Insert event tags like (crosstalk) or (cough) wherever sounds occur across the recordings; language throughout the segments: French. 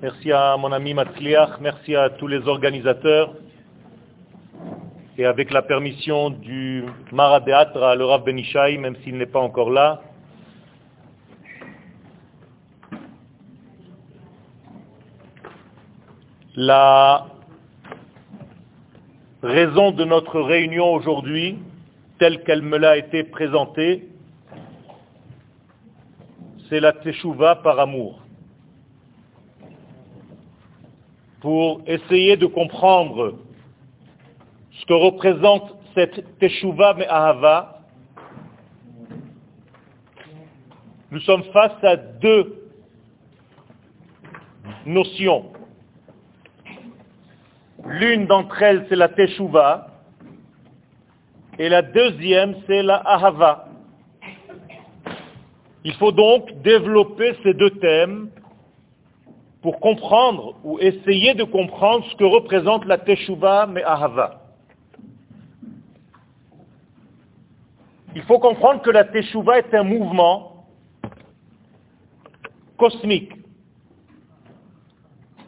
Merci à mon ami Matzliach, merci à tous les organisateurs. Et avec la permission du Maradéatra, le Rav Benishai, même s'il n'est pas encore là, la raison de notre réunion aujourd'hui, telle qu'elle me l'a été présentée, c'est la teshuva par amour. Pour essayer de comprendre ce que représente cette teshuva me'ahava, nous sommes face à deux notions. L'une d'entre elles, c'est la teshuva, et la deuxième, c'est la ahava. Il faut donc développer ces deux thèmes pour comprendre ou essayer de comprendre ce que représente la Teshuvah mais Ahava. Il faut comprendre que la Teshuvah est un mouvement cosmique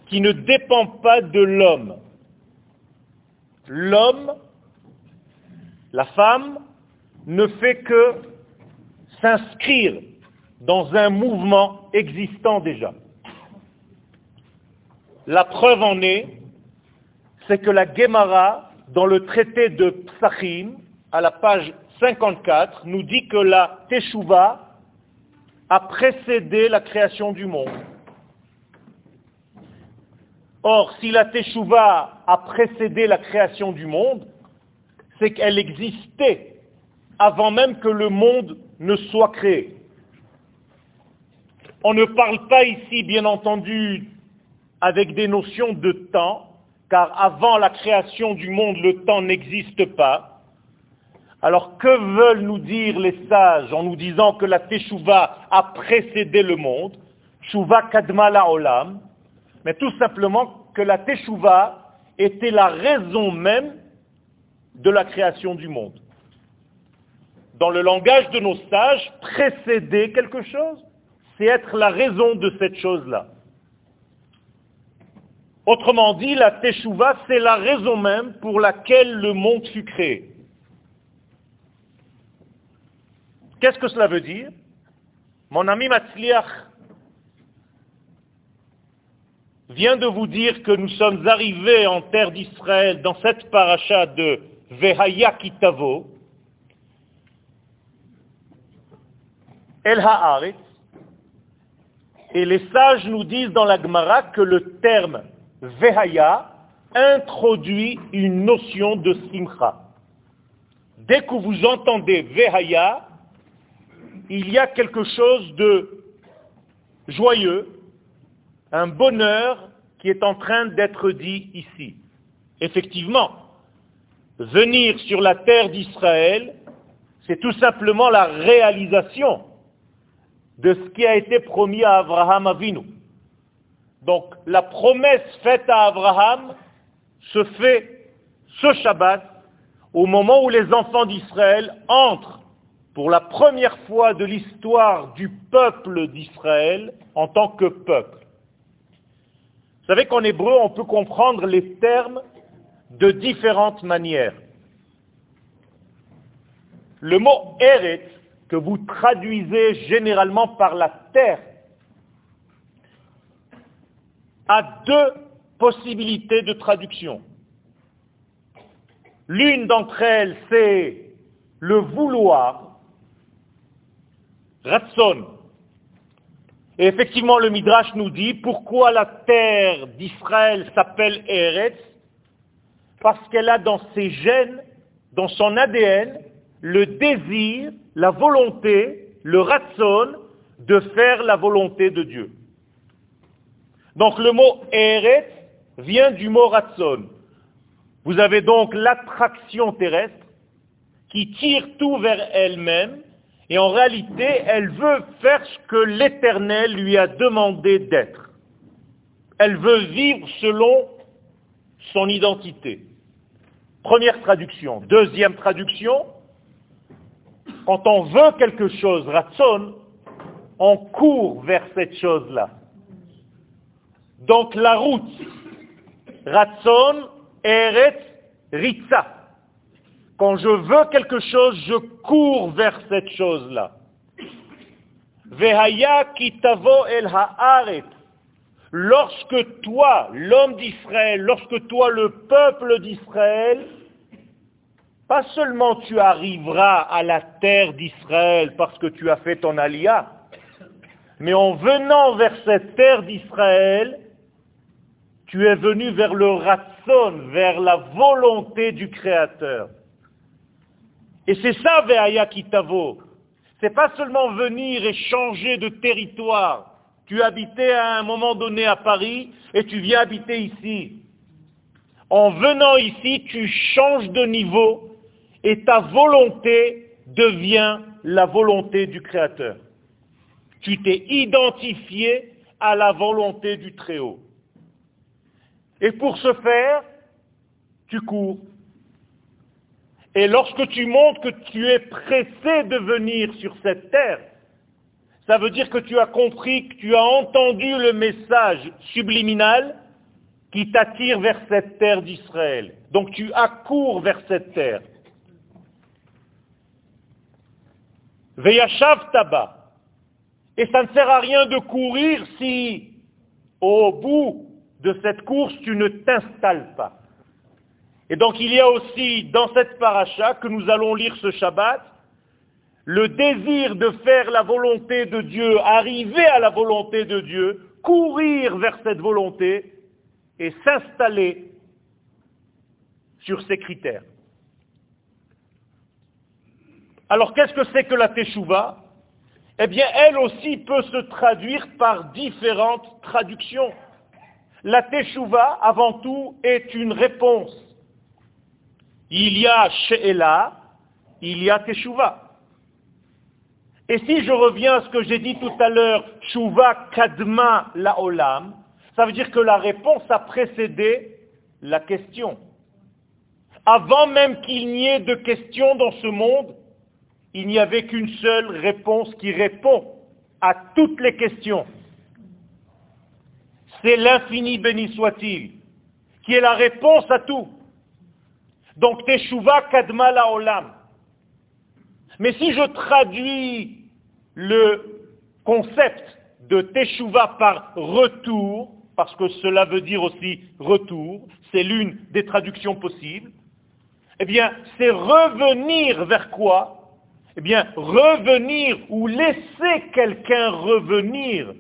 qui ne dépend pas de l'homme. L'homme, la femme, ne fait que s'inscrire dans un mouvement existant déjà. La preuve en est, c'est que la Gemara, dans le traité de Psachim, à la page 54, nous dit que la Teshuvah a précédé la création du monde. Or, si la Teshuvah a précédé la création du monde, c'est qu'elle existait avant même que le monde ne soit créé. On ne parle pas ici, bien entendu, avec des notions de temps, car avant la création du monde, le temps n'existe pas. Alors que veulent nous dire les sages en nous disant que la Teshuvah a précédé le monde? Shuvah kadma olam, mais tout simplement que la Teshuvah était la raison même de la création du monde. Dans le langage de nos sages, précéder quelque chose, c'est être la raison de cette chose-là. Autrement dit, la Teshuvah, c'est la raison même pour laquelle le monde fut créé. Qu'est-ce que cela veut dire? Mon ami Matzliach vient de vous dire que nous sommes arrivés en terre d'Israël dans cette paracha de Vehaya Kitavo, El Haaretz, et les sages nous disent dans la Gemara que le terme Vehaya introduit une notion de simcha. Dès que vous entendez Vehaya, il y a quelque chose de joyeux, un bonheur qui est en train d'être dit ici. Effectivement, venir sur la terre d'Israël, c'est tout simplement la réalisation de ce qui a été promis à Abraham Avinu. Donc la promesse faite à Abraham se fait ce Shabbat au moment où les enfants d'Israël entrent pour la première fois de l'histoire du peuple d'Israël en tant que peuple. Vous savez qu'en hébreu, on peut comprendre les termes de différentes manières. Le mot Eretz que vous traduisez généralement par la terre, a deux possibilités de traduction. L'une d'entre elles, c'est le vouloir, ratson. Et effectivement, le Midrash nous dit pourquoi la terre d'Israël s'appelle Eretz, parce qu'elle a dans ses gènes, dans son ADN, le désir, la volonté, le ratson de faire la volonté de Dieu. Donc le mot Eretz vient du mot ratson. Vous avez donc l'attraction terrestre qui tire tout vers elle-même et en réalité elle veut faire ce que l'Éternel lui a demandé d'être. Elle veut vivre selon son identité. Première traduction. Deuxième traduction, Quand on veut quelque chose, ratson, on court vers cette chose-là. Donc la route, ratson, eret, ritza. Quand je veux quelque chose, je cours vers cette chose-là. Vehaya kitavo el haaret. Lorsque toi, l'homme d'Israël, lorsque toi, le peuple d'Israël, pas seulement tu arriveras à la terre d'Israël parce que tu as fait ton alia, mais en venant vers cette terre d'Israël, tu es venu vers le ratson, vers la volonté du Créateur. Et c'est ça, Veaya Kitavo. C'est pas seulement venir et changer de territoire. Tu habitais à un moment donné à Paris et tu viens habiter ici. En venant ici, tu changes de niveau et ta volonté devient la volonté du Créateur. Tu t'es identifié à la volonté du Très-Haut. Et pour ce faire, tu cours. Et lorsque tu montres que tu es pressé de venir sur cette terre, ça veut dire que tu as compris, que tu as entendu le message subliminal qui t'attire vers cette terre d'Israël. Donc tu accours vers cette terre. Veyashav Taba. Et ça ne sert à rien de courir si, au bout de cette course, tu ne t'installes pas. Et donc il y a aussi dans cette paracha que nous allons lire ce Shabbat, le désir de faire la volonté de Dieu, arriver à la volonté de Dieu, courir vers cette volonté et s'installer sur ces critères. Alors qu'est-ce que c'est que la Teshuvah Eh bien, elle aussi peut se traduire par différentes traductions. La Teshuvah, avant tout, est une réponse. Il y a She'ela, il y a Teshuvah. Et si je reviens à ce que j'ai dit tout à l'heure, Shuvah Kadma Laolam, ça veut dire que la réponse a précédé la question. Avant même qu'il n'y ait de question dans ce monde, il n'y avait qu'une seule réponse qui répond à toutes les questions. C'est l'infini béni soit-il, qui est la réponse à tout. Donc Teshuvah Kadma Olam. Mais si je traduis le concept de Teshuvah par retour, parce que cela veut dire aussi retour, c'est l'une des traductions possibles, eh bien, c'est revenir vers quoi? Eh bien, revenir ou laisser quelqu'un revenir,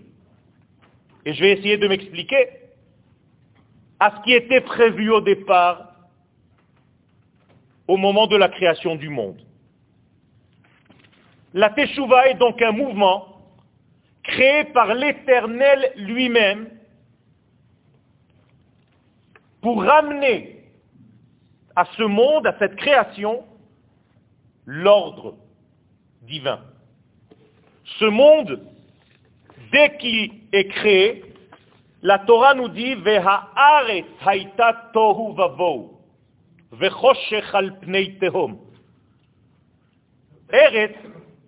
et je vais essayer de m'expliquer, à ce qui était prévu au départ, au moment de la création du monde. La Teshuvah est donc un mouvement créé par l'Éternel lui-même pour ramener à ce monde, à cette création, l'ordre divin. Ce monde, dès qu'il est créé, la Torah nous dit haïta tohu vavou, al pnei tehom.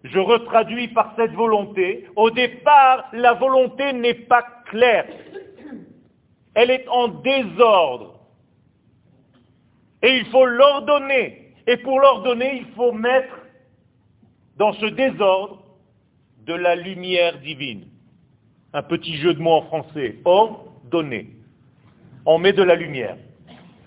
Je retraduis par cette volonté, au départ, la volonté n'est pas claire. Elle est en désordre. Et il faut l'ordonner. Et pour l'ordonner, il faut mettre dans ce désordre de la lumière divine. Un petit jeu de mots en français. Ordonner. On met de la lumière.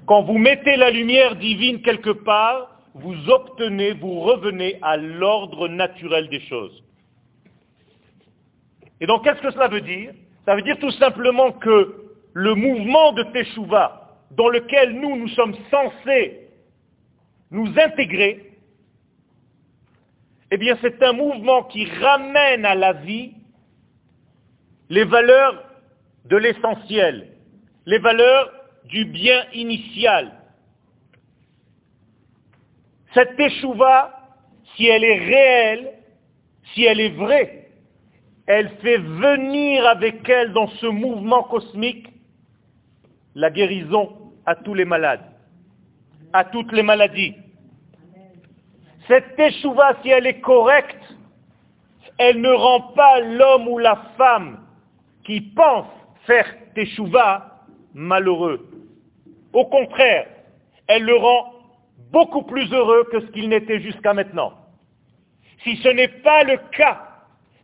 Quand vous mettez la lumière divine quelque part, vous obtenez, vous revenez à l'ordre naturel des choses. Et donc, qu'est-ce que cela veut dire? Ça veut dire tout simplement que le mouvement de Teshuvah, dans lequel nous, nous sommes censés nous intégrer, eh bien c'est un mouvement qui ramène à la vie les valeurs de l'essentiel, les valeurs du bien initial. Cette échouva, si elle est réelle, si elle est vraie, elle fait venir avec elle dans ce mouvement cosmique la guérison à tous les malades, à toutes les maladies, Cette teshuva, si elle est correcte, elle ne rend pas l'homme ou la femme qui pense faire teshuva malheureux. Au contraire, elle le rend beaucoup plus heureux que ce qu'il n'était jusqu'à maintenant. Si ce n'est pas le cas,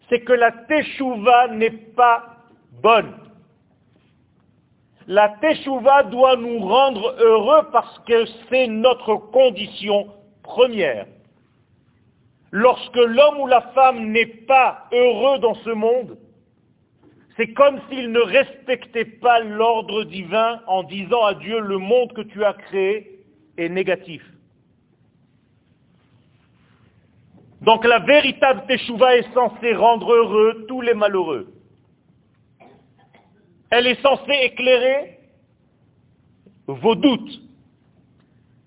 c'est que la teshuva n'est pas bonne. La teshuva doit nous rendre heureux parce que c'est notre condition première. Lorsque l'homme ou la femme n'est pas heureux dans ce monde, c'est comme s'il ne respectait pas l'ordre divin en disant à Dieu le monde que tu as créé est négatif. Donc la véritable teshuva est censée rendre heureux tous les malheureux. Elle est censée éclairer vos doutes,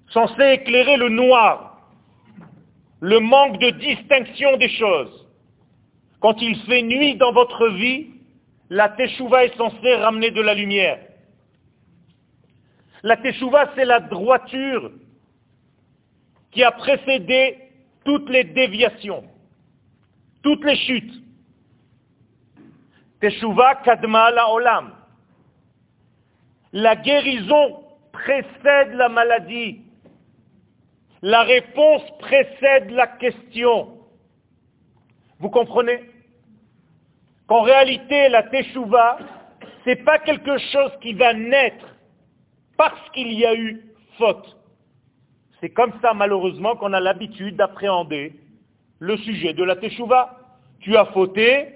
censée éclairer le noir, le manque de distinction des choses. Quand il fait nuit dans votre vie, la teshuva est censée ramener de la lumière. La teshuva, c'est la droiture qui a précédé toutes les déviations, toutes les chutes. Teshuva kadma la olam. La guérison précède la maladie. La réponse précède la question. Vous comprenez? Qu'en réalité, la teshuva, n'est pas quelque chose qui va naître parce qu'il y a eu faute. C'est comme ça, malheureusement, qu'on a l'habitude d'appréhender le sujet de la teshuva. Tu as fauté,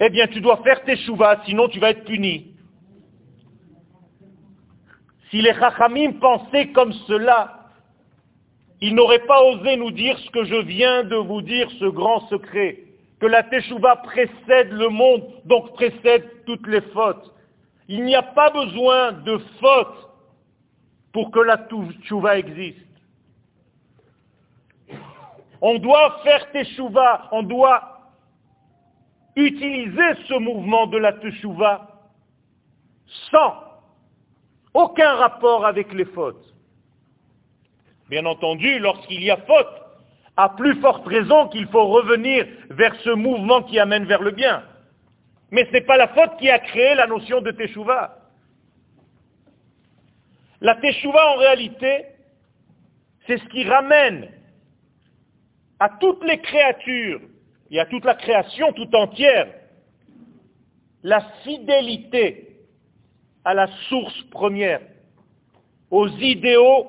eh bien, tu dois faire teshuva, sinon tu vas être puni. Si les chachamim pensaient comme cela, ils n'auraient pas osé nous dire ce que je viens de vous dire, ce grand secret, que la teshuva précède le monde, donc précède toutes les fautes. Il n'y a pas besoin de fautes pour que la teshuva existe. On doit faire teshuva, on doit utiliser ce mouvement de la teshuva sans aucun rapport avec les fautes. Bien entendu, lorsqu'il y a faute, à plus forte raison qu'il faut revenir vers ce mouvement qui amène vers le bien. Mais ce n'est pas la faute qui a créé la notion de teshuva. La teshuva, en réalité, c'est ce qui ramène à toutes les créatures et à toute la création tout entière la fidélité à la source première, aux idéaux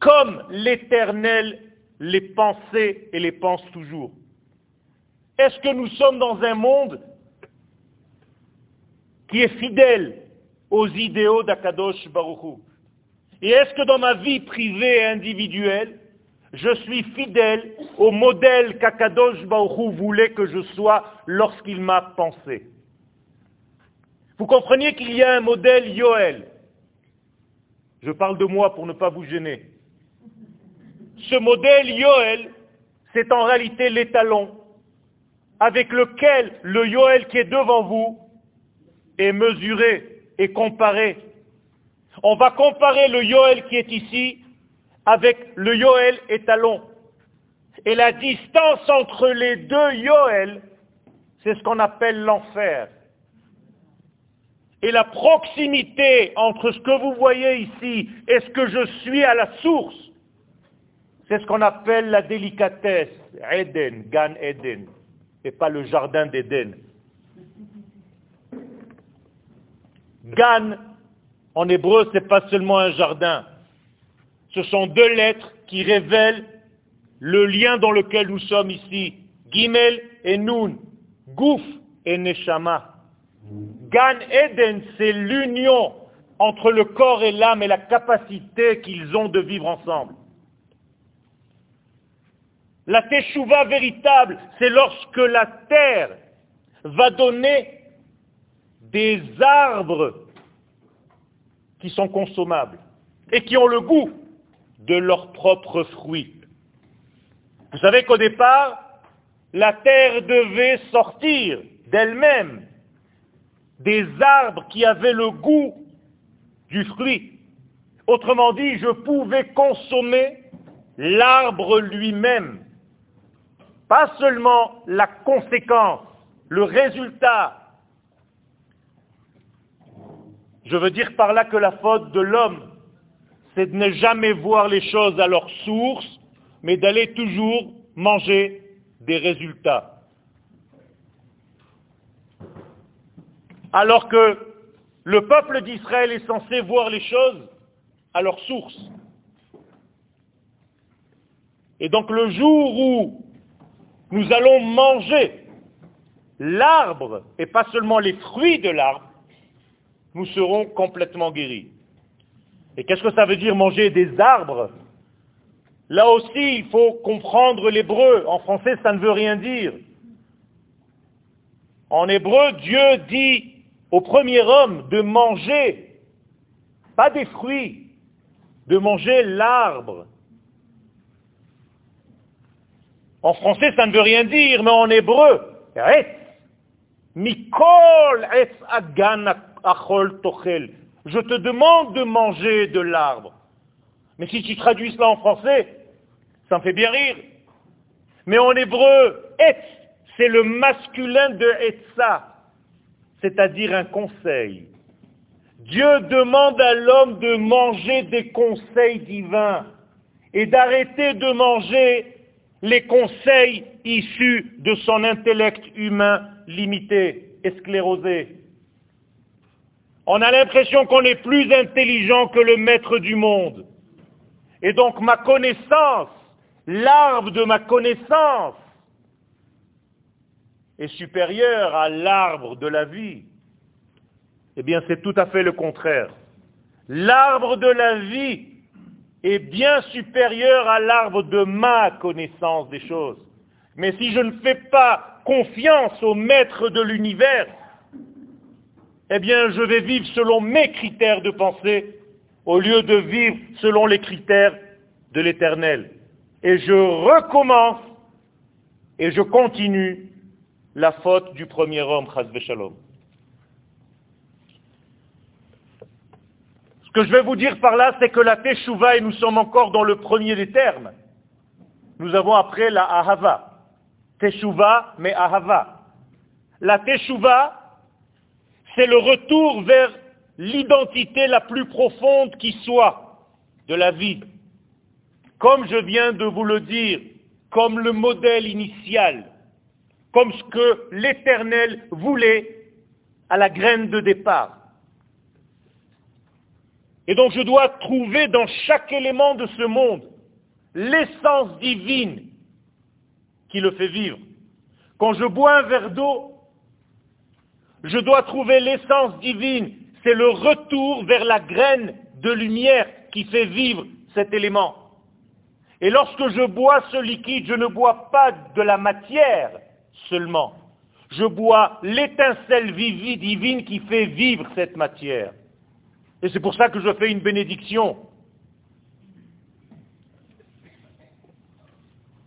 comme l'Éternel les pensait et les pense toujours. Est-ce que nous sommes dans un monde qui est fidèle aux idéaux d'Akadosh Baruchou. Et est-ce que dans ma vie privée et individuelle, je suis fidèle au modèle qu'Akadosh Baruchou voulait que je sois lorsqu'il m'a pensé? Vous comprenez qu'il y a un modèle Yoel. Je parle de moi pour ne pas vous gêner. Ce modèle Yoel, c'est en réalité l'étalon avec lequel le Yoel qui est devant vous est mesuré et comparer. On va comparer le Yoel qui est ici avec le Yoel étalon. Et la distance entre les deux Yoel, c'est ce qu'on appelle l'enfer. Et la proximité entre ce que vous voyez ici et ce que je suis à la source, c'est ce qu'on appelle la délicatesse, Eden, Gan Eden, et pas le jardin d'Eden. Gan, en hébreu, ce n'est pas seulement un jardin. Ce sont deux lettres qui révèlent le lien dans lequel nous sommes ici. Gimel et Nun. Gouf et Neshama. Gan Eden, c'est l'union entre le corps et l'âme et la capacité qu'ils ont de vivre ensemble. La teshuva véritable, c'est lorsque la terre va donner des arbres qui sont consommables et qui ont le goût de leurs propres fruits. Vous savez qu'au départ, la terre devait sortir d'elle-même des arbres qui avaient le goût du fruit. Autrement dit, je pouvais consommer l'arbre lui-même, pas seulement la conséquence, le résultat. Je veux dire par là que la faute de l'homme, c'est de ne jamais voir les choses à leur source, mais d'aller toujours manger des résultats. Alors que le peuple d'Israël est censé voir les choses à leur source. Et donc le jour où nous allons manger l'arbre, et pas seulement les fruits de l'arbre, nous serons complètement guéris. Et qu'est-ce que ça veut dire manger des arbres? Là aussi, il faut comprendre l'hébreu. En français, ça ne veut rien dire. En hébreu, Dieu dit au premier homme de manger, pas des fruits, de manger l'arbre. En français, ça ne veut rien dire, mais en hébreu, mikol Je te demande de manger de l'arbre. Mais si tu traduis cela en français, ça me fait bien rire. Mais en hébreu, et, c'est le masculin de etza, c'est-à-dire un conseil. Dieu demande à l'homme de manger des conseils divins et d'arrêter de manger les conseils issus de son intellect humain limité et sclérosé. On a l'impression qu'on est plus intelligent que le maître du monde. Et donc ma connaissance, l'arbre de ma connaissance, est supérieure à l'arbre de la vie. Eh bien, c'est tout à fait le contraire. L'arbre de la vie est bien supérieur à l'arbre de ma connaissance des choses. Mais si je ne fais pas confiance au maître de l'univers, eh bien je vais vivre selon mes critères de pensée au lieu de vivre selon les critères de l'éternel. Et je recommence et je continue la faute du premier homme, Shalom. Ce que je vais vous dire par là, c'est que la Teshuvah, et nous sommes encore dans le premier des termes, nous avons après la Ahava. Teshuvah, mais Ahava. La Teshuvah, c'est le retour vers l'identité la plus profonde qui soit de la vie. Comme je viens de vous le dire, comme le modèle initial, comme ce que l'Éternel voulait à la graine de départ. Et donc je dois trouver dans chaque élément de ce monde l'essence divine qui le fait vivre. Quand je bois un verre d'eau, je dois trouver l'essence divine. C'est le retour vers la graine de lumière qui fait vivre cet élément. Et lorsque je bois ce liquide, je ne bois pas de la matière seulement. Je bois l'étincelle divine qui fait vivre cette matière. Et c'est pour ça que je fais une bénédiction.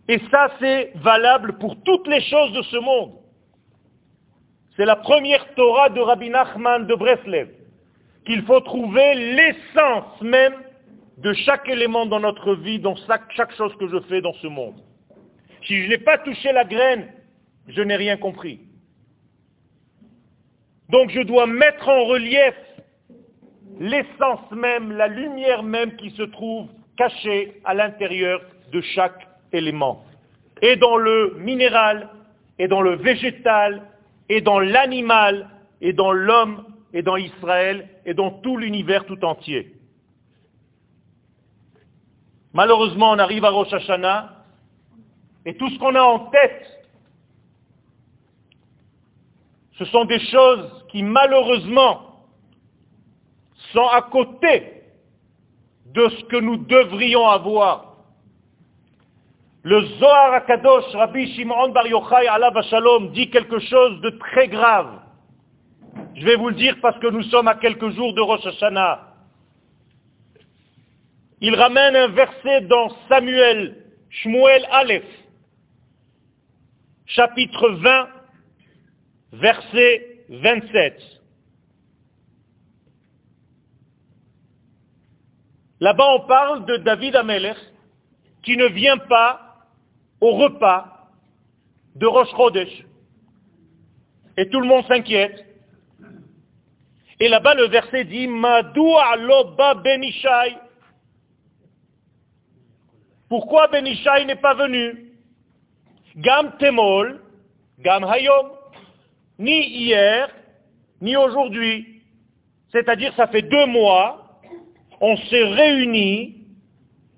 Et ça, c'est valable pour toutes les choses de ce monde. C'est la première Torah de Rabbi Nachman de Breslev, qu'il faut trouver l'essence même de chaque élément dans notre vie, dans chaque chose que je fais dans ce monde. Si je n'ai pas touché la graine, je n'ai rien compris. Donc je dois mettre en relief l'essence même, la lumière même qui se trouve cachée à l'intérieur de chaque élément. Et dans le minéral, et dans le végétal, et dans l'animal, et dans l'homme, et dans Israël, et dans tout l'univers tout entier. Malheureusement, on arrive à Rosh Hashanah, et tout ce qu'on a en tête, ce sont des choses qui malheureusement sont à côté de ce que nous devrions avoir. Le Zohar Akadosh, Rabbi Shimon Bar Yochai Alav Shalom, dit quelque chose de très grave. Je vais vous le dire parce que nous sommes à quelques jours de Rosh Hashanah. Il ramène un verset dans Samuel, Shmuel Aleph, chapitre 20, verset 27. Là-bas, on parle de David Amelech, qui ne vient pas au repas de Rosh Chodesh. Et tout le monde s'inquiète. Et là-bas, le verset dit, Madoua loba benishai. Pourquoi Benishai n'est pas venu? Gam temol, gam hayom. Ni hier, ni aujourd'hui. C'est-à-dire, ça fait deux mois, on s'est réunis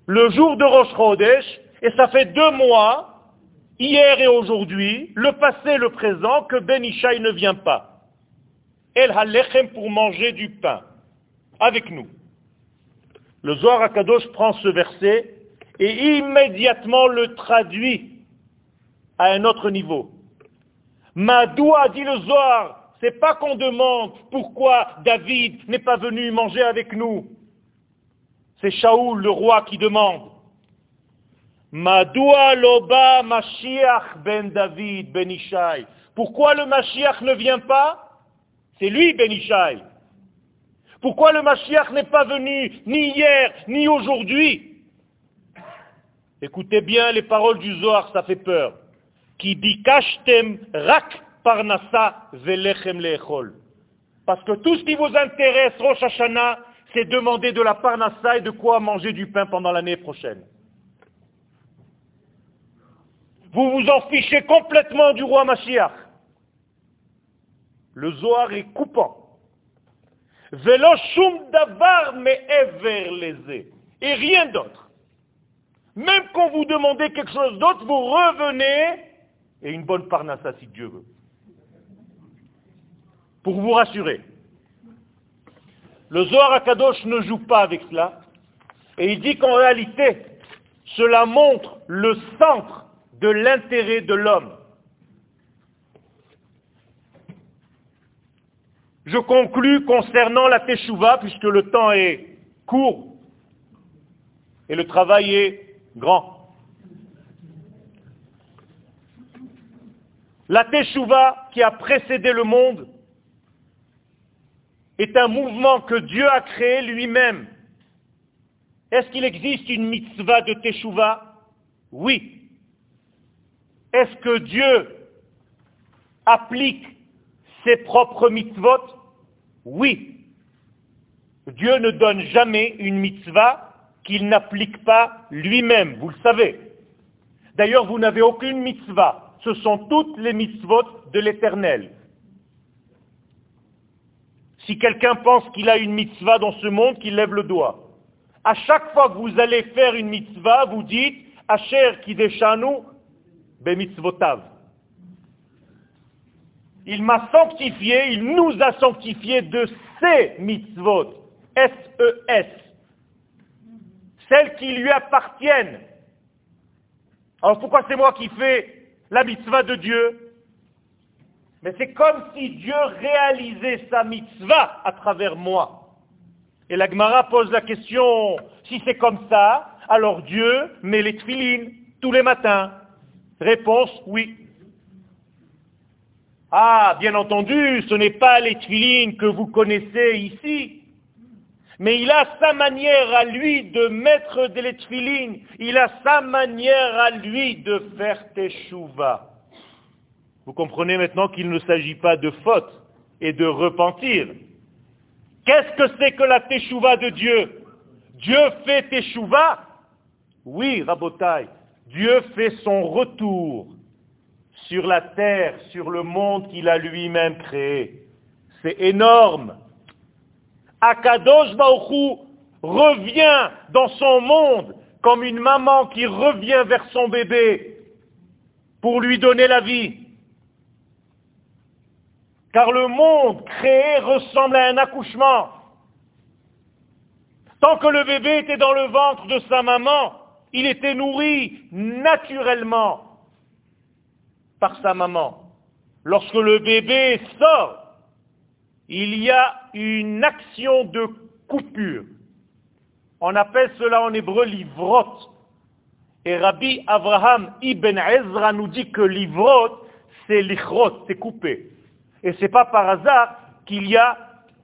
le jour de Rosh Chodesh, et ça fait deux mois, hier et aujourd'hui, le passé et le présent, que Ben Ishaï ne vient pas. El halechem pour manger du pain, avec nous. Le Zohar Akadosh prend ce verset et immédiatement le traduit à un autre niveau. Madoua, dit le Zohar, c'est pas qu'on demande pourquoi David n'est pas venu manger avec nous. C'est Shaoul, le roi, qui demande. Madoua loba Mashiach ben David ben Ishai. Pourquoi le Mashiach ne vient pas? C'est lui ben Ishai. Pourquoi le Mashiach n'est pas venu ni hier ni aujourd'hui? Écoutez bien les paroles du Zohar, ça fait peur. Qui dit kashtem rak parnasa velechem lechol. Parce que tout ce qui vous intéresse, Rosh Hashanah, c'est demander de la parnassa et de quoi manger du pain pendant l'année prochaine. Vous vous en fichez complètement du roi Mashiach. Le Zohar est coupant. Et rien d'autre. Même quand vous demandez quelque chose d'autre, vous revenez et une bonne parnassa si Dieu veut. Pour vous rassurer. Le Zohar Akadosh ne joue pas avec cela. Et il dit qu'en réalité, cela montre le centre de l'intérêt de l'homme. Je conclus concernant la Teshuvah, puisque le temps est court et le travail est grand. La Teshuvah qui a précédé le monde est un mouvement que Dieu a créé lui-même. Est-ce qu'il existe une mitzvah de Teshuvah Oui. Est-ce que Dieu applique ses propres mitzvot? Oui. Dieu ne donne jamais une mitzvah qu'il n'applique pas lui-même, vous le savez. D'ailleurs, vous n'avez aucune mitzvah. Ce sont toutes les mitzvot de l'éternel. Si quelqu'un pense qu'il a une mitzvah dans ce monde, qu'il lève le doigt. À chaque fois que vous allez faire une mitzvah, vous dites Asher kideshanu bemitzvotav. Il m'a sanctifié, il nous a sanctifié de ses mitzvot. S-E-S. E Celles qui lui appartiennent. Alors pourquoi c'est moi qui fais la mitzvah de Dieu? Mais c'est comme si Dieu réalisait sa mitzvah à travers moi. Et la Gemara pose la question, si c'est comme ça, alors Dieu met les tfilines tous les matins. Réponse, oui. Ah, bien entendu, ce n'est pas les que vous connaissez ici. Mais il a sa manière à lui de mettre des tfilines. Il a sa manière à lui de faire teshuva. Vous comprenez maintenant qu'il ne s'agit pas de faute et de repentir. Qu'est-ce que c'est que la teshuva de Dieu? Dieu fait teshuva? Oui, Rabotai. Dieu fait son retour sur la terre, sur le monde qu'il a lui-même créé. C'est énorme. Akadosh Baruch revient dans son monde comme une maman qui revient vers son bébé pour lui donner la vie. Car le monde créé ressemble à un accouchement. Tant que le bébé était dans le ventre de sa maman, il était nourri naturellement par sa maman. Lorsque le bébé sort, il y a une action de coupure. On appelle cela en hébreu l'ivrot. Et Rabbi Abraham ibn Ezra nous dit que l'ivrot, c'est l'ichrot, c'est coupé. Et ce n'est pas par hasard qu'il y a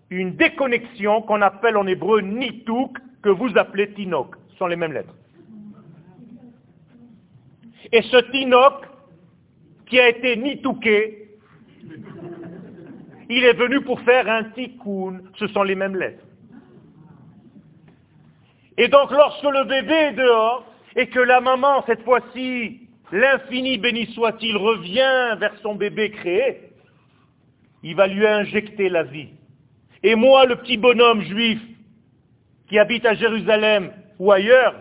une déconnexion qu'on appelle en hébreu nitouk, que vous appelez tinok. Ce sont les mêmes lettres. Et ce tinoc, qui a été nitouké, il est venu pour faire un tikkun. Ce sont les mêmes lettres. Et donc lorsque le bébé est dehors, et que la maman, cette fois-ci, l'infini béni soit-il, revient vers son bébé créé, il va lui injecter la vie. Et moi, le petit bonhomme juif qui habite à Jérusalem ou ailleurs,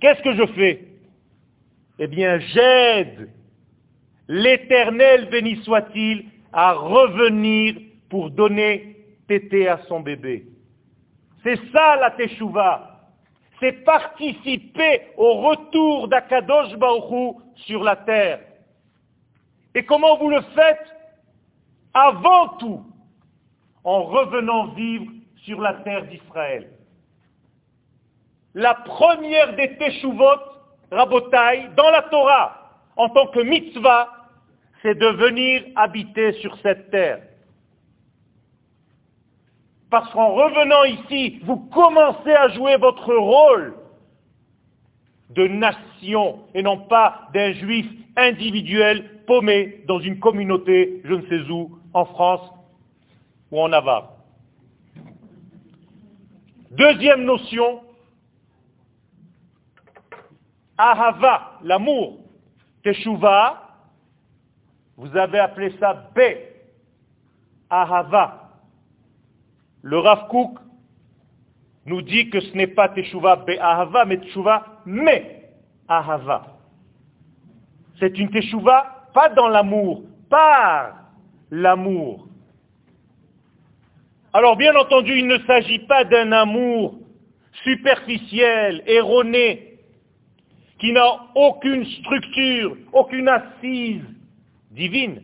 qu'est-ce que je fais? Eh bien, j'aide l'éternel béni soit-il à revenir pour donner tété à son bébé. C'est ça la teshuva. C'est participer au retour d'Akadosh Baruch sur la terre. Et comment vous le faites? Avant tout, en revenant vivre sur la terre d'Israël. La première des Teshuvot, Rabotai, dans la Torah, en tant que mitzvah, c'est de venir habiter sur cette terre. Parce qu'en revenant ici, vous commencez à jouer votre rôle de nation et non pas d'un juif individuel paumé dans une communauté, je ne sais où, en France ou en Navarre. Deuxième notion, Ahava, l'amour. Teshuva, vous avez appelé ça B. Ahava. Le Rav Kook nous dit que ce n'est pas Teshuva B. Ahava, mais Teshuva mais Ahava. C'est une Teshuva pas dans l'amour, par l'amour. Alors bien entendu, il ne s'agit pas d'un amour superficiel, erroné, qui n'a aucune structure, aucune assise divine.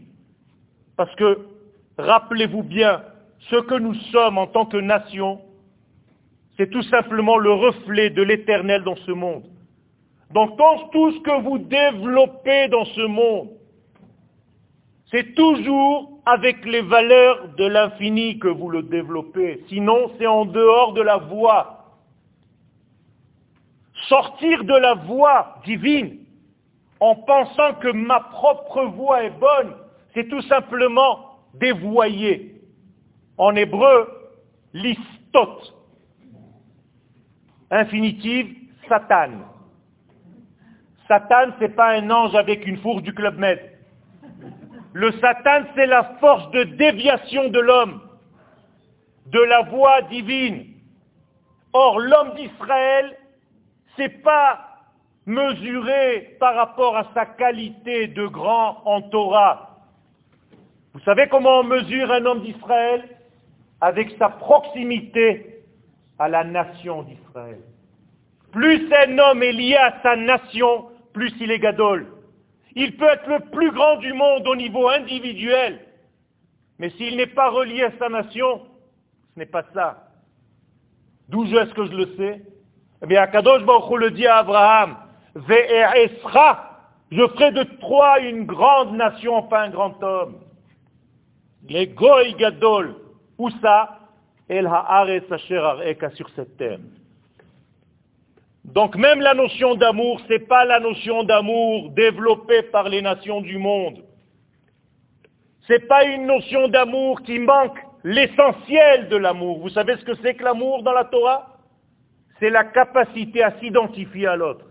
Parce que, rappelez-vous bien, ce que nous sommes en tant que nation, c'est tout simplement le reflet de l'éternel dans ce monde. Donc tout ce que vous développez dans ce monde, c'est toujours avec les valeurs de l'infini que vous le développez. Sinon, c'est en dehors de la voie. Sortir de la voie divine, en pensant que ma propre voix est bonne, c'est tout simplement dévoyer. En hébreu, listot. Infinitive, Satan. Satan, c'est pas un ange avec une fourche du Club Med. Le Satan, c'est la force de déviation de l'homme, de la voix divine. Or, l'homme d'Israël, c'est pas mesuré par rapport à sa qualité de grand en Torah. Vous savez comment on mesure un homme d'Israël? Avec sa proximité à la nation d'Israël. Plus un homme est lié à sa nation, plus il est gadol. Il peut être le plus grand du monde au niveau individuel, mais s'il n'est pas relié à sa nation, ce n'est pas ça. D'où est-ce que je le sais? Eh bien, Akadosh Baruch le dit à Abraham, je ferai de toi une grande nation, pas un grand homme. Les goy gadol, où ça? El sur cette terre. Donc même la notion d'amour, ce n'est pas la notion d'amour développée par les nations du monde. Ce n'est pas une notion d'amour qui manque l'essentiel de l'amour. Vous savez ce que c'est que l'amour dans la Torah? C'est la capacité à s'identifier à l'autre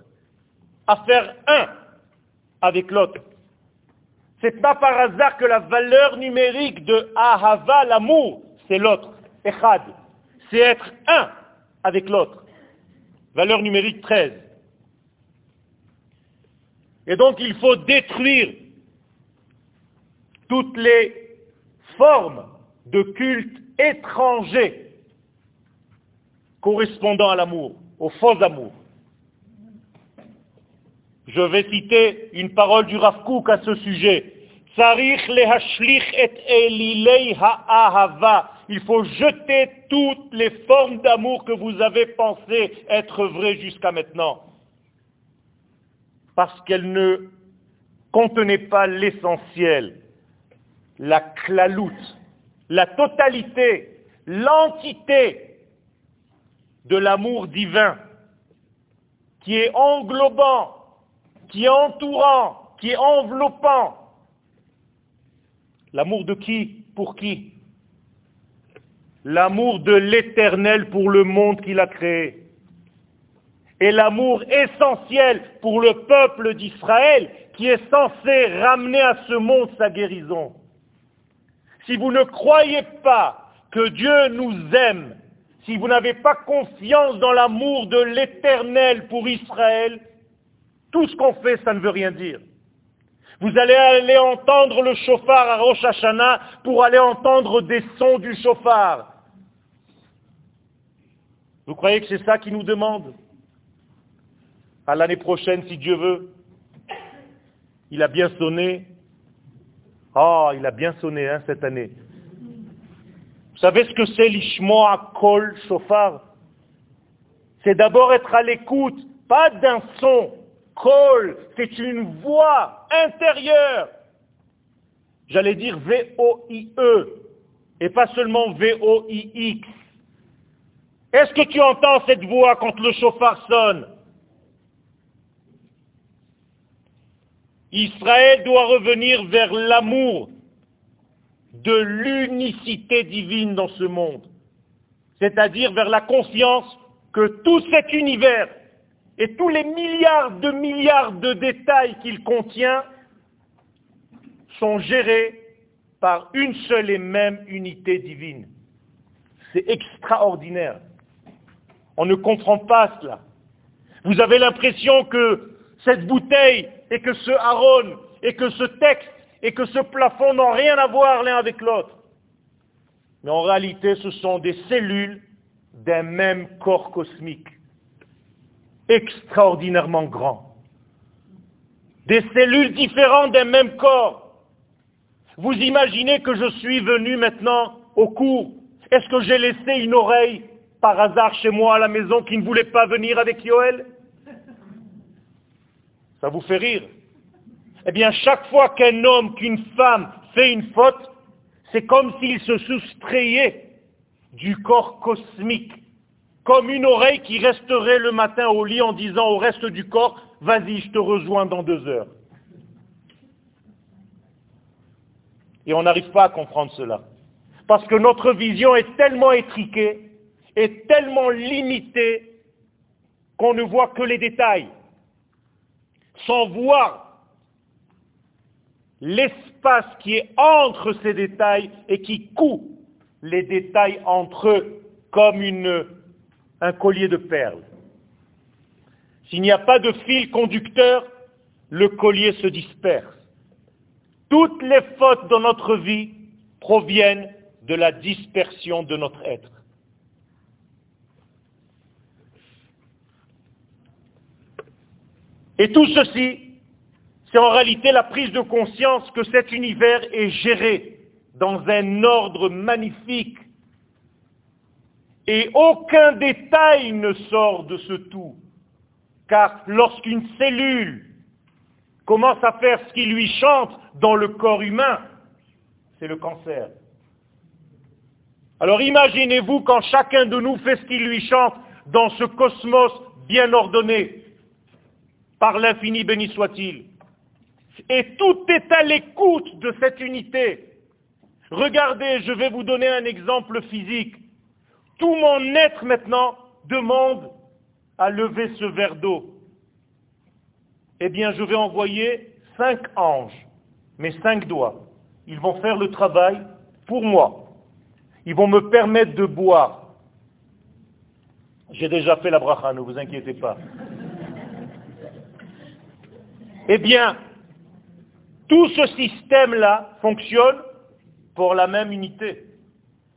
à faire un avec l'autre. C'est pas par hasard que la valeur numérique de Ahava, l'amour, c'est l'autre, Echad. C'est être un avec l'autre. Valeur numérique 13. Et donc il faut détruire toutes les formes de culte étrangers correspondant à l'amour, au faux amour. Je vais citer une parole du Rav Kook à ce sujet. Il faut jeter toutes les formes d'amour que vous avez pensé être vraies jusqu'à maintenant. Parce qu'elles ne contenaient pas l'essentiel, la claloute, la totalité, l'entité de l'amour divin qui est englobant qui est entourant, qui est enveloppant. L'amour de qui Pour qui? L'amour de l'éternel pour le monde qu'il a créé. Et l'amour essentiel pour le peuple d'Israël qui est censé ramener à ce monde sa guérison. Si vous ne croyez pas que Dieu nous aime, si vous n'avez pas confiance dans l'amour de l'éternel pour Israël, tout ce qu'on fait, ça ne veut rien dire. Vous allez aller entendre le chauffard à Rosh Hashanah pour aller entendre des sons du chauffard. Vous croyez que c'est ça qu'il nous demande À l'année prochaine, si Dieu veut. Il a bien sonné. Ah, il a bien sonné hein, cette année. Vous savez ce que c'est l'ishmoa kol shofar? C'est d'abord être à l'écoute, pas d'un son. Kol, c'est une voix intérieure. J'allais dire V-O-I-E, et pas seulement V-O-I-X. Est-ce que tu entends cette voix quand le chauffard sonne? Israël doit revenir vers l'amour de l'unicité divine dans ce monde, c'est-à-dire vers la conscience que tout cet univers et tous les milliards de milliards de détails qu'il contient sont gérés par une seule et même unité divine. C'est extraordinaire. On ne comprend pas cela. Vous avez l'impression que cette bouteille et que ce Aaron et que ce texte et que ce plafond n'ont rien à voir l'un avec l'autre. Mais en réalité, ce sont des cellules d'un même corps cosmique, extraordinairement grand. Des cellules différentes d'un même corps. Vous imaginez que je suis venu maintenant au cours. Est-ce que j'ai laissé une oreille par hasard chez moi à la maison qui ne voulait pas venir avec Yoel ça vous fait rire? Eh bien, chaque fois qu'un homme, qu'une femme fait une faute, c'est comme s'il se soustrayait du corps cosmique, comme une oreille qui resterait le matin au lit en disant au reste du corps, vas-y, je te rejoins dans deux heures. Et on n'arrive pas à comprendre cela. Parce que notre vision est tellement étriquée, est tellement limitée, qu'on ne voit que les détails sans voir l'espace qui est entre ces détails et qui coupe les détails entre eux comme un collier de perles. S'il n'y a pas de fil conducteur, le collier se disperse. Toutes les fautes dans notre vie proviennent de la dispersion de notre être. Et tout ceci, c'est en réalité la prise de conscience que cet univers est géré dans un ordre magnifique. Et aucun détail ne sort de ce tout. Car lorsqu'une cellule commence à faire ce qui lui chante dans le corps humain, c'est le cancer. Alors imaginez-vous quand chacun de nous fait ce qui lui chante dans ce cosmos bien ordonné, par l'infini béni soit-il. Et tout est à l'écoute de cette unité. Regardez, je vais vous donner un exemple physique. Tout mon être maintenant demande à lever ce verre d'eau. Eh bien, je vais envoyer cinq anges, mes cinq doigts. Ils vont faire le travail pour moi. Ils vont me permettre de boire. J'ai déjà fait la bracha, ne vous inquiétez pas. Eh bien, tout ce système-là fonctionne pour la même unité.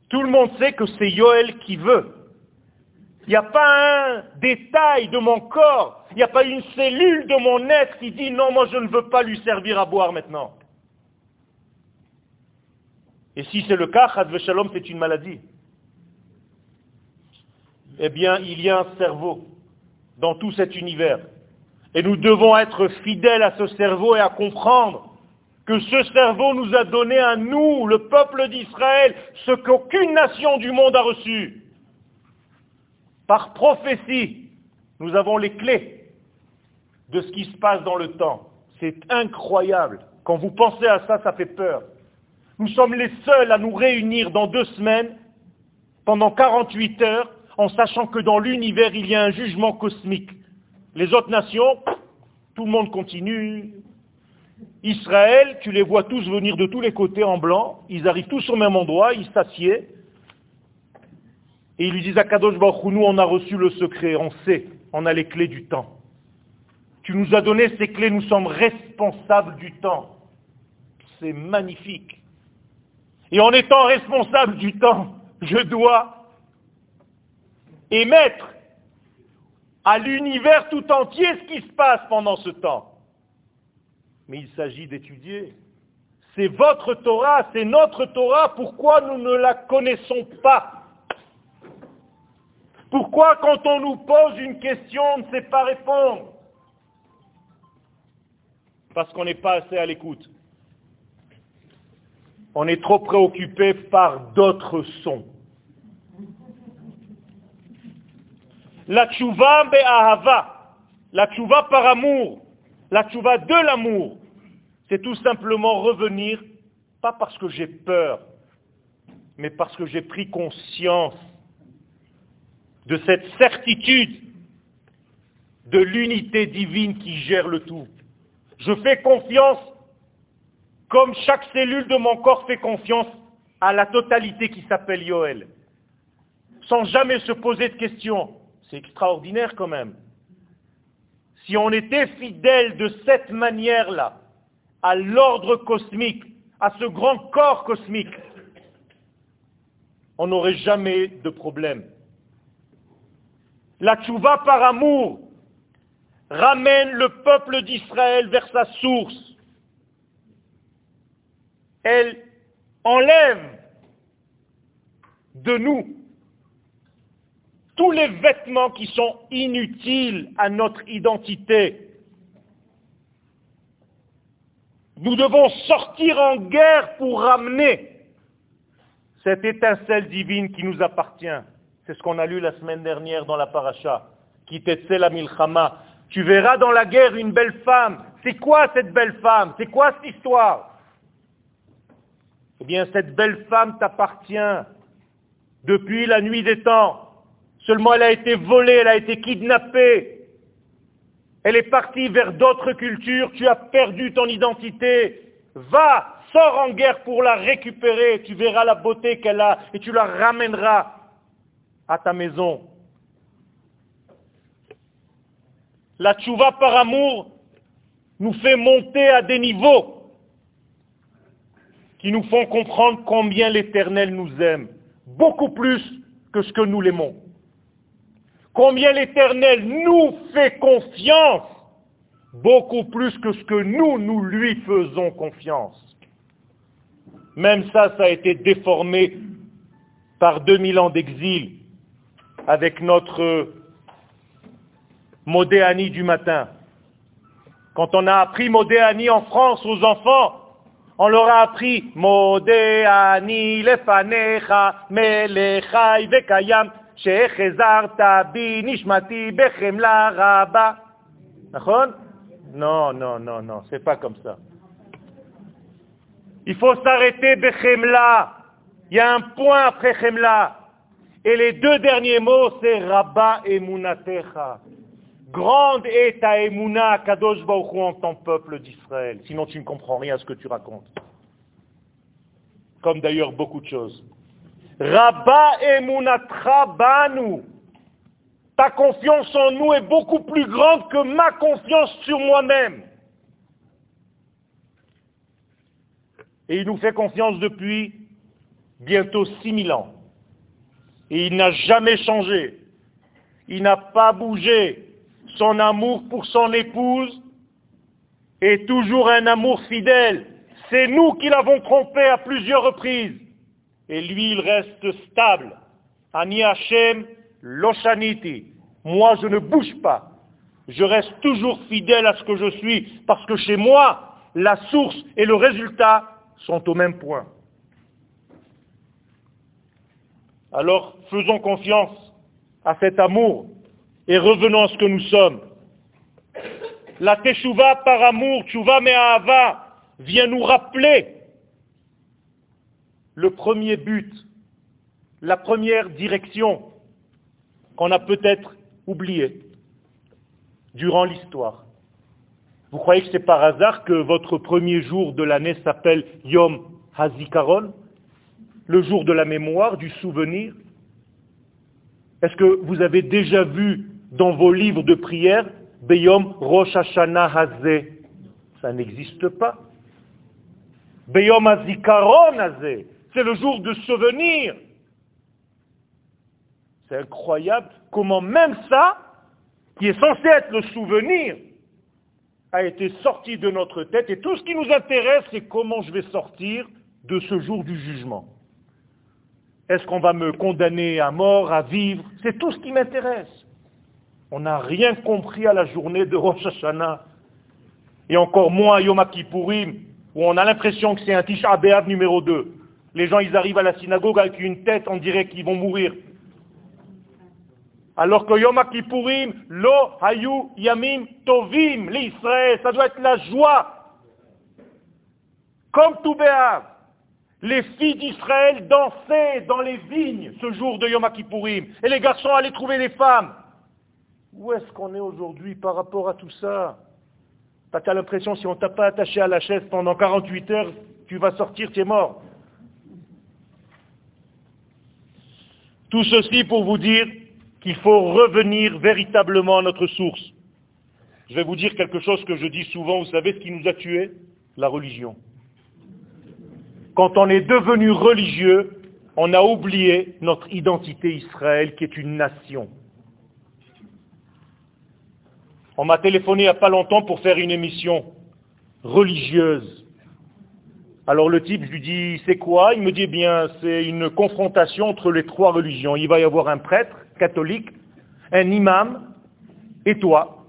Tout le monde sait que c'est Yoel qui veut. Il n'y a pas un détail de mon corps, il n'y a pas une cellule de mon être qui dit non, moi je ne veux pas lui servir à boire maintenant. Et si c'est le cas, Shalom, c'est une maladie. Eh bien, il y a un cerveau dans tout cet univers. Et nous devons être fidèles à ce cerveau et à comprendre que ce cerveau nous a donné à nous, le peuple d'Israël, ce qu'aucune nation du monde a reçu. Par prophétie, nous avons les clés. de ce qui se passe dans le temps. C'est incroyable. Quand vous pensez à ça, ça fait peur. Nous sommes les seuls à nous réunir dans deux semaines, pendant 48 heures, en sachant que dans l'univers, il y a un jugement cosmique. Les autres nations, tout le monde continue. Israël, tu les vois tous venir de tous les côtés en blanc, ils arrivent tous au même endroit, ils s'assiedent, et ils lui disent à Kadosh Baruch on a reçu le secret, on sait, on a les clés du temps. Tu nous as donné ces clés, nous sommes responsables du temps. C'est magnifique. Et en étant responsable du temps, je dois émettre à l'univers tout entier ce qui se passe pendant ce temps. Mais il s'agit d'étudier. C'est votre Torah, c'est notre Torah, pourquoi nous ne la connaissons pas? Pourquoi quand on nous pose une question, on ne sait pas répondre? Parce qu'on n'est pas assez à l'écoute. On est trop préoccupé par d'autres sons. La tchouva be'ahava, la tchouva par amour, la tchouva de l'amour, c'est tout simplement revenir, pas parce que j'ai peur, mais parce que j'ai pris conscience de cette certitude de l'unité divine qui gère le tout. Je fais confiance, comme chaque cellule de mon corps fait confiance à la totalité qui s'appelle Yoel, sans jamais se poser de questions. C'est extraordinaire quand même. Si on était fidèle de cette manière-là à l'ordre cosmique, à ce grand corps cosmique, on n'aurait jamais de problème. La tchouva par amour ramène le peuple d'Israël vers sa source. Elle enlève de nous tous les vêtements qui sont inutiles à notre identité. Nous devons sortir en guerre pour ramener cette étincelle divine qui nous appartient. C'est ce qu'on a lu la semaine dernière dans la paracha. Qui la milchama. Tu verras dans la guerre une belle femme. C'est quoi cette belle femme? C'est quoi cette histoire? Eh bien, cette belle femme t'appartient depuis la nuit des temps. Seulement elle a été volée, elle a été kidnappée. Elle est partie vers d'autres cultures, tu as perdu ton identité. Va, sors en guerre pour la récupérer, tu verras la beauté qu'elle a et tu la ramèneras à ta maison. La tchouva par amour nous fait monter à des niveaux qui nous font comprendre combien l'Éternel nous aime, beaucoup plus que ce que nous l'aimons combien l'Éternel nous fait confiance, beaucoup plus que ce que nous, nous lui faisons confiance. Même ça, ça a été déformé par 2000 ans d'exil avec notre Modéani du matin. Quand on a appris Modéani en France aux enfants, on leur a appris Modéani lefanecha melechai vekayam non, non, non, non, c'est pas comme ça. Il faut s'arrêter Bechemla. Il y a un point après Chemla. Et les deux derniers mots, c'est Rabba Emunatecha. Grande est ta Emuna, Kadosh Baruch en ton peuple d'Israël. Sinon, tu ne comprends rien à ce que tu racontes. Comme d'ailleurs beaucoup de choses. Rabba emunatra banu. Ta confiance en nous est beaucoup plus grande que ma confiance sur moi-même. Et il nous fait confiance depuis bientôt 6000 ans. Et il n'a jamais changé. Il n'a pas bougé. Son amour pour son épouse est toujours un amour fidèle. C'est nous qui l'avons trompé à plusieurs reprises et lui il reste stable. Ani Hashem loshaniti. Moi je ne bouge pas. Je reste toujours fidèle à ce que je suis parce que chez moi, la source et le résultat sont au même point. Alors faisons confiance à cet amour et revenons à ce que nous sommes. La teshuva par amour, teshuva me'ahava, vient nous rappeler le premier but, la première direction qu'on a peut-être oubliée durant l'histoire. Vous croyez que c'est par hasard que votre premier jour de l'année s'appelle Yom Hazikaron, le jour de la mémoire, du souvenir? Est-ce que vous avez déjà vu dans vos livres de prière Beyom Rosh Hashanah Hazeh? Ça n'existe pas. Beyom Hazikaron Hazeh, c'est le jour de souvenir. C'est incroyable comment même ça, qui est censé être le souvenir, a été sorti de notre tête et tout ce qui nous intéresse, c'est comment je vais sortir de ce jour du jugement. Est-ce qu'on va me condamner à mort, à vivre? C'est tout ce qui m'intéresse. On n'a rien compris à la journée de Rosh Hashanah. Et encore moins à Yom Kippourim, où on a l'impression que c'est un Tisha B'Av numéro 2. Les gens, ils arrivent à la synagogue avec une tête, on dirait qu'ils vont mourir. Alors que Yom Kippourim, lo hayu yamim tovim, l'Israël, ça doit être la joie. Comme tout Béav. Les filles d'Israël dansaient dans les vignes ce jour de Yom Kippourim. Et les garçons allaient trouver les femmes. Où est-ce qu'on est aujourd'hui par rapport à tout ça? T'as l'impression, si on t'a pas attaché à la chaise pendant 48 heures, tu vas sortir, tu es mort. Tout ceci pour vous dire qu'il faut revenir véritablement à notre source. Je vais vous dire quelque chose que je dis souvent, vous savez ce qui nous a tués? La religion. Quand on est devenu religieux, on a oublié notre identité Israël qui est une nation. On m'a téléphoné il n'y a pas longtemps pour faire une émission religieuse. Alors le type, je lui dis, c'est quoi? Il me dit, eh bien, c'est une confrontation entre les trois religions. Il va y avoir un prêtre catholique, un imam et toi.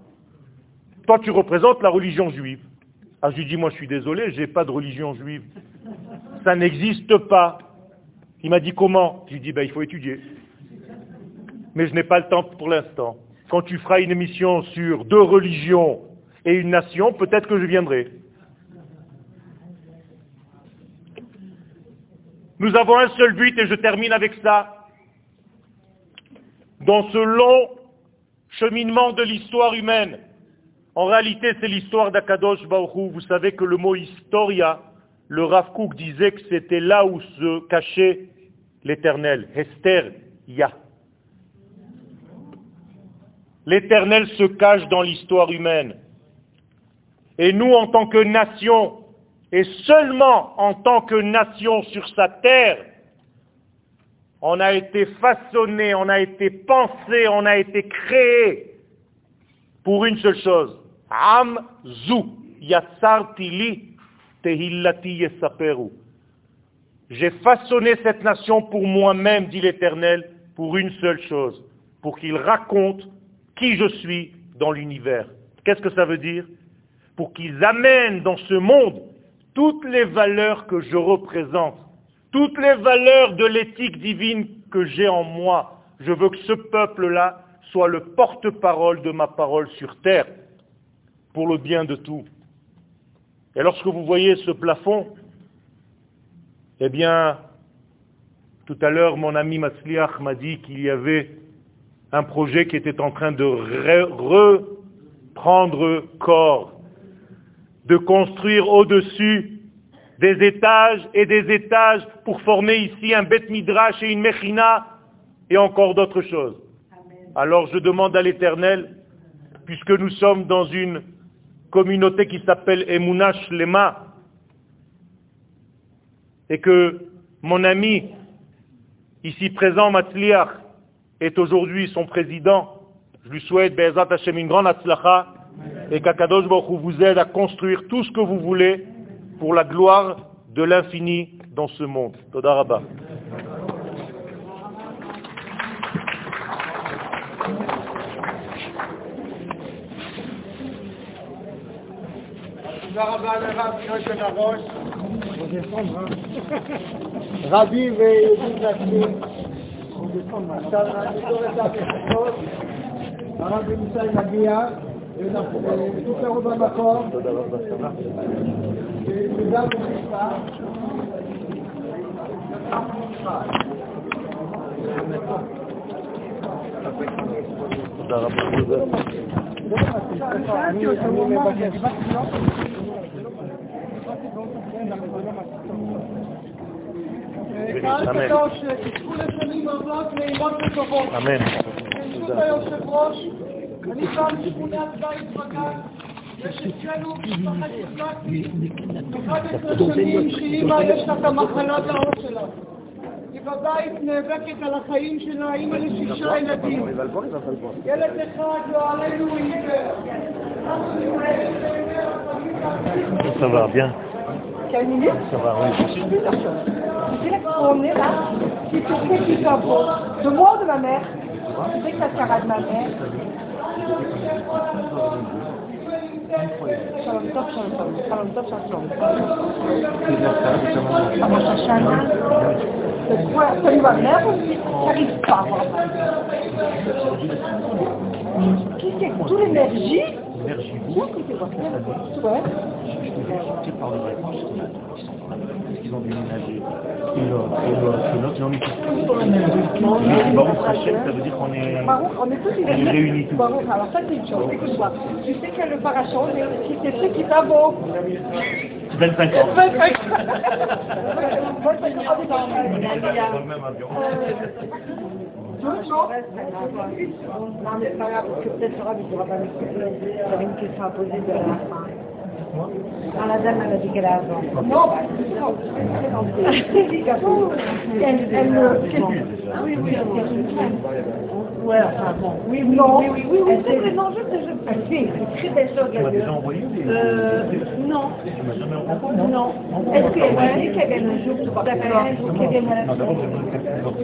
Toi, tu représentes la religion juive. Ah, je lui dis, moi, je suis désolé, je n'ai pas de religion juive. Ça n'existe pas. Il m'a dit, comment? Je lui dis, ben, il faut étudier. Mais je n'ai pas le temps pour l'instant. Quand tu feras une émission sur deux religions et une nation, peut-être que je viendrai. Nous avons un seul but et je termine avec ça. Dans ce long cheminement de l'histoire humaine, en réalité c'est l'histoire d'Akadosh Baruch Vous savez que le mot historia, le Rav Kook disait que c'était là où se cachait l'éternel. Hester, Ya. L'éternel se cache dans l'histoire humaine. Et nous, en tant que nation, et seulement en tant que nation sur sa terre, on a été façonné, on a été pensé, on a été créé pour une seule chose. Am tehillati. J'ai façonné cette nation pour moi-même, dit l'Éternel, pour une seule chose, pour qu'il raconte qui je suis dans l'univers. Qu'est-ce que ça veut dire? Pour qu'ils amènent dans ce monde toutes les valeurs que je représente, toutes les valeurs de l'éthique divine que j'ai en moi, je veux que ce peuple-là soit le porte-parole de ma parole sur terre, pour le bien de tout. Et lorsque vous voyez ce plafond, eh bien, tout à l'heure, mon ami Matzliach m'a dit qu'il y avait un projet qui était en train de reprendre corps de construire au-dessus des étages et des étages pour former ici un Bet Midrash et une Mechina et encore d'autres choses. Alors je demande à l'Éternel, puisque nous sommes dans une communauté qui s'appelle Emunash Lema, et que mon ami ici présent, Matzliach, est aujourd'hui son président, je lui souhaite Be'ezat Hashem une grande atzlacha, et qu'Akadosh Baruch vous aide à construire tout ce que vous voulez pour la gloire de l'infini dans ce monde. Toda Rabba. (laughs) Rabbi ויהודים נשאים, עכשיו אני דורש את הרב הרב ימצא מגיע tout סופר במקום, וגם בחיפה. תודה רבה. אני מבקש. קהל קדוש, שתזכו לשנים רבות, נעימות וטובות. אמן. ברשות היושב-ראש. אני בא משכונת בית יש אצלנו משפחת יזקי, 11 שנים שאימא יש לה את המחלת האור שלה. היא בבית נאבקת על החיים שלה, אימא לשישה ילדים. ילד אחד לא עלינו הוא עיוור. Ça va bien. Ça va, oui. Qui sont fait qui. De moi ou de ma mère Tu sais que ça sera de ma mère. Tov, shalom tov. Ama Shashana, c'est quoi? Pas à voir ma mère. Qui c'est? Toute l'énergie Moi, que quoi Ouais. Je par le qu'ils ont déménagé. Et l'autre, et l'autre, et l'autre, et on est tous dans la même rue. Baruch Hashem, ça veut dire qu'on est... On est tous On est réunis tous. Baruch, alors ça c'est une chose, écoute-moi. Tu sais que le parachon, mais aussi c'est ce qui va beau. 25 ans. 25 Dans le même avion. Non, mais c'est pas grave, parce que peut-être Laura ne pourra pas m'expliquer. J'avais une question à poser de la fin. La dame, elle a dit qu'elle a avant. Non, non, elle. Oui, oui. Ouais, enfin bon. Oui, non. Oui, oui, oui, oui, c'est vraiment juste je... Elle fait une très belle chose, Tu m'as déjà envoyé. Euh, non. Tu m'as jamais envoyé Non. Est-ce qu'elle m'a dit qu'elle vient un jour D'accord. Qu'elle votre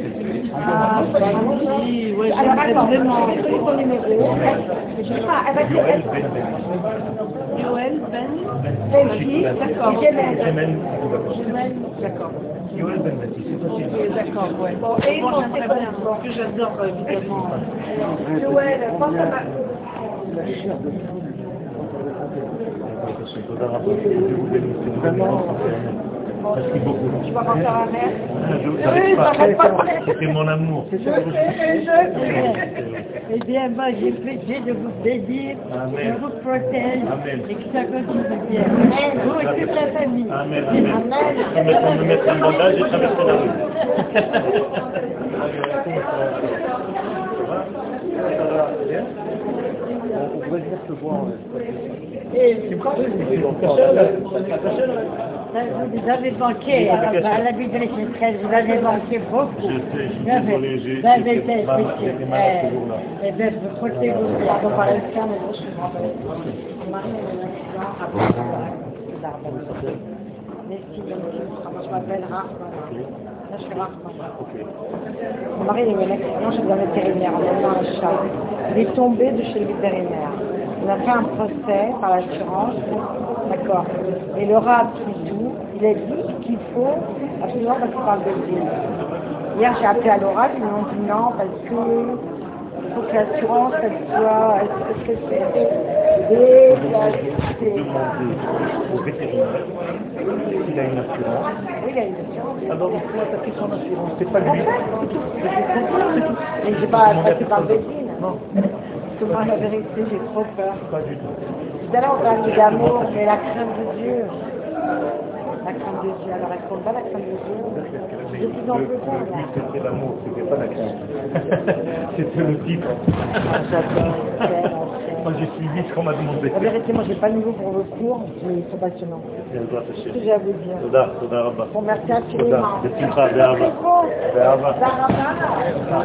Ah, oui, oui. Alors, attends, vraiment. Je vais ton numéro. Pas, elle va dire... Joël Ben D'accord. D'accord. Ben Bati, c'est. D'accord, ouais. Bon, et que j'adore, euh, évidemment. Euh, pense à ma... Merci beaucoup. Tu vas Je- Oui, pas. va pas. C'était mon amour. Je sais, je sais. Eh bien, moi, j'ai plaisir de vous bénir, Amen. de vous protéger, Amen. et que ça continue bien. Vous et toute la famille. Amen. Je me mettre un bandage et traverser la rue. On pourrait venir te voir. Ça, Vous avez manqué à la, 13, vous avez manqué beaucoup. Je sais, je suis Vous avez- désolé, j'ai été malade, malade ce jour-là. Eh bien, vous portez-vous bien. Par l'externe, mais je suis rentrée. Mon mari a eu un accident après le Darben. Merci, merci. Je m'appelle Rahman. Mon mari a eu un accident chez un vétérinaire en menant un chat. Il est tombé de chez le vétérinaire. On a fait un procès par l'assurance. D'accord. Et le a pris tout. Il a dit qu'il faut absolument parce qu'il parle de. Hier, j'ai appelé à l'oral, ils m'ont dit non parce que il faut que l'assurance, elle soit... Est-ce que c'est... S'il a une assurance. Oui, il a une assurance. Alors il faut attaquer son assurance, c'est pas lui. Mais j'ai pas passé par le. Non, Parce que moi, la vérité, j'ai trop peur. pas du tout. Tout à l'heure, on parlait d'amour, mais la crainte de Dieu. La crainte de Dieu. Alors, elle ne pas la crainte de Dieu? De plus en plus. Le but, c'était l'amour, c'était pas la crainte. (laughs) c'était le titre. Ah, moi, j'ai suivi ce qu'on m'a demandé. En vérité, moi, j'ai pas de nouveau pour vos cours, mais ils sont passionnants. C'est ce que j'ai à vous dire. Toda, Toda Rabba. Bon, merci infiniment. Toda, Be'Arba. Be'Arba. Be'Arba.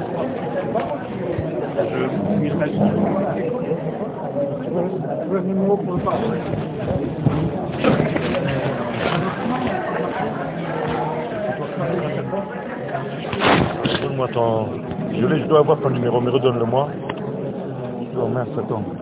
Je vous remercie. Donne-moi ton... Je, je dois avoir ton numéro, mais redonne-le-moi. Oh mince, attends.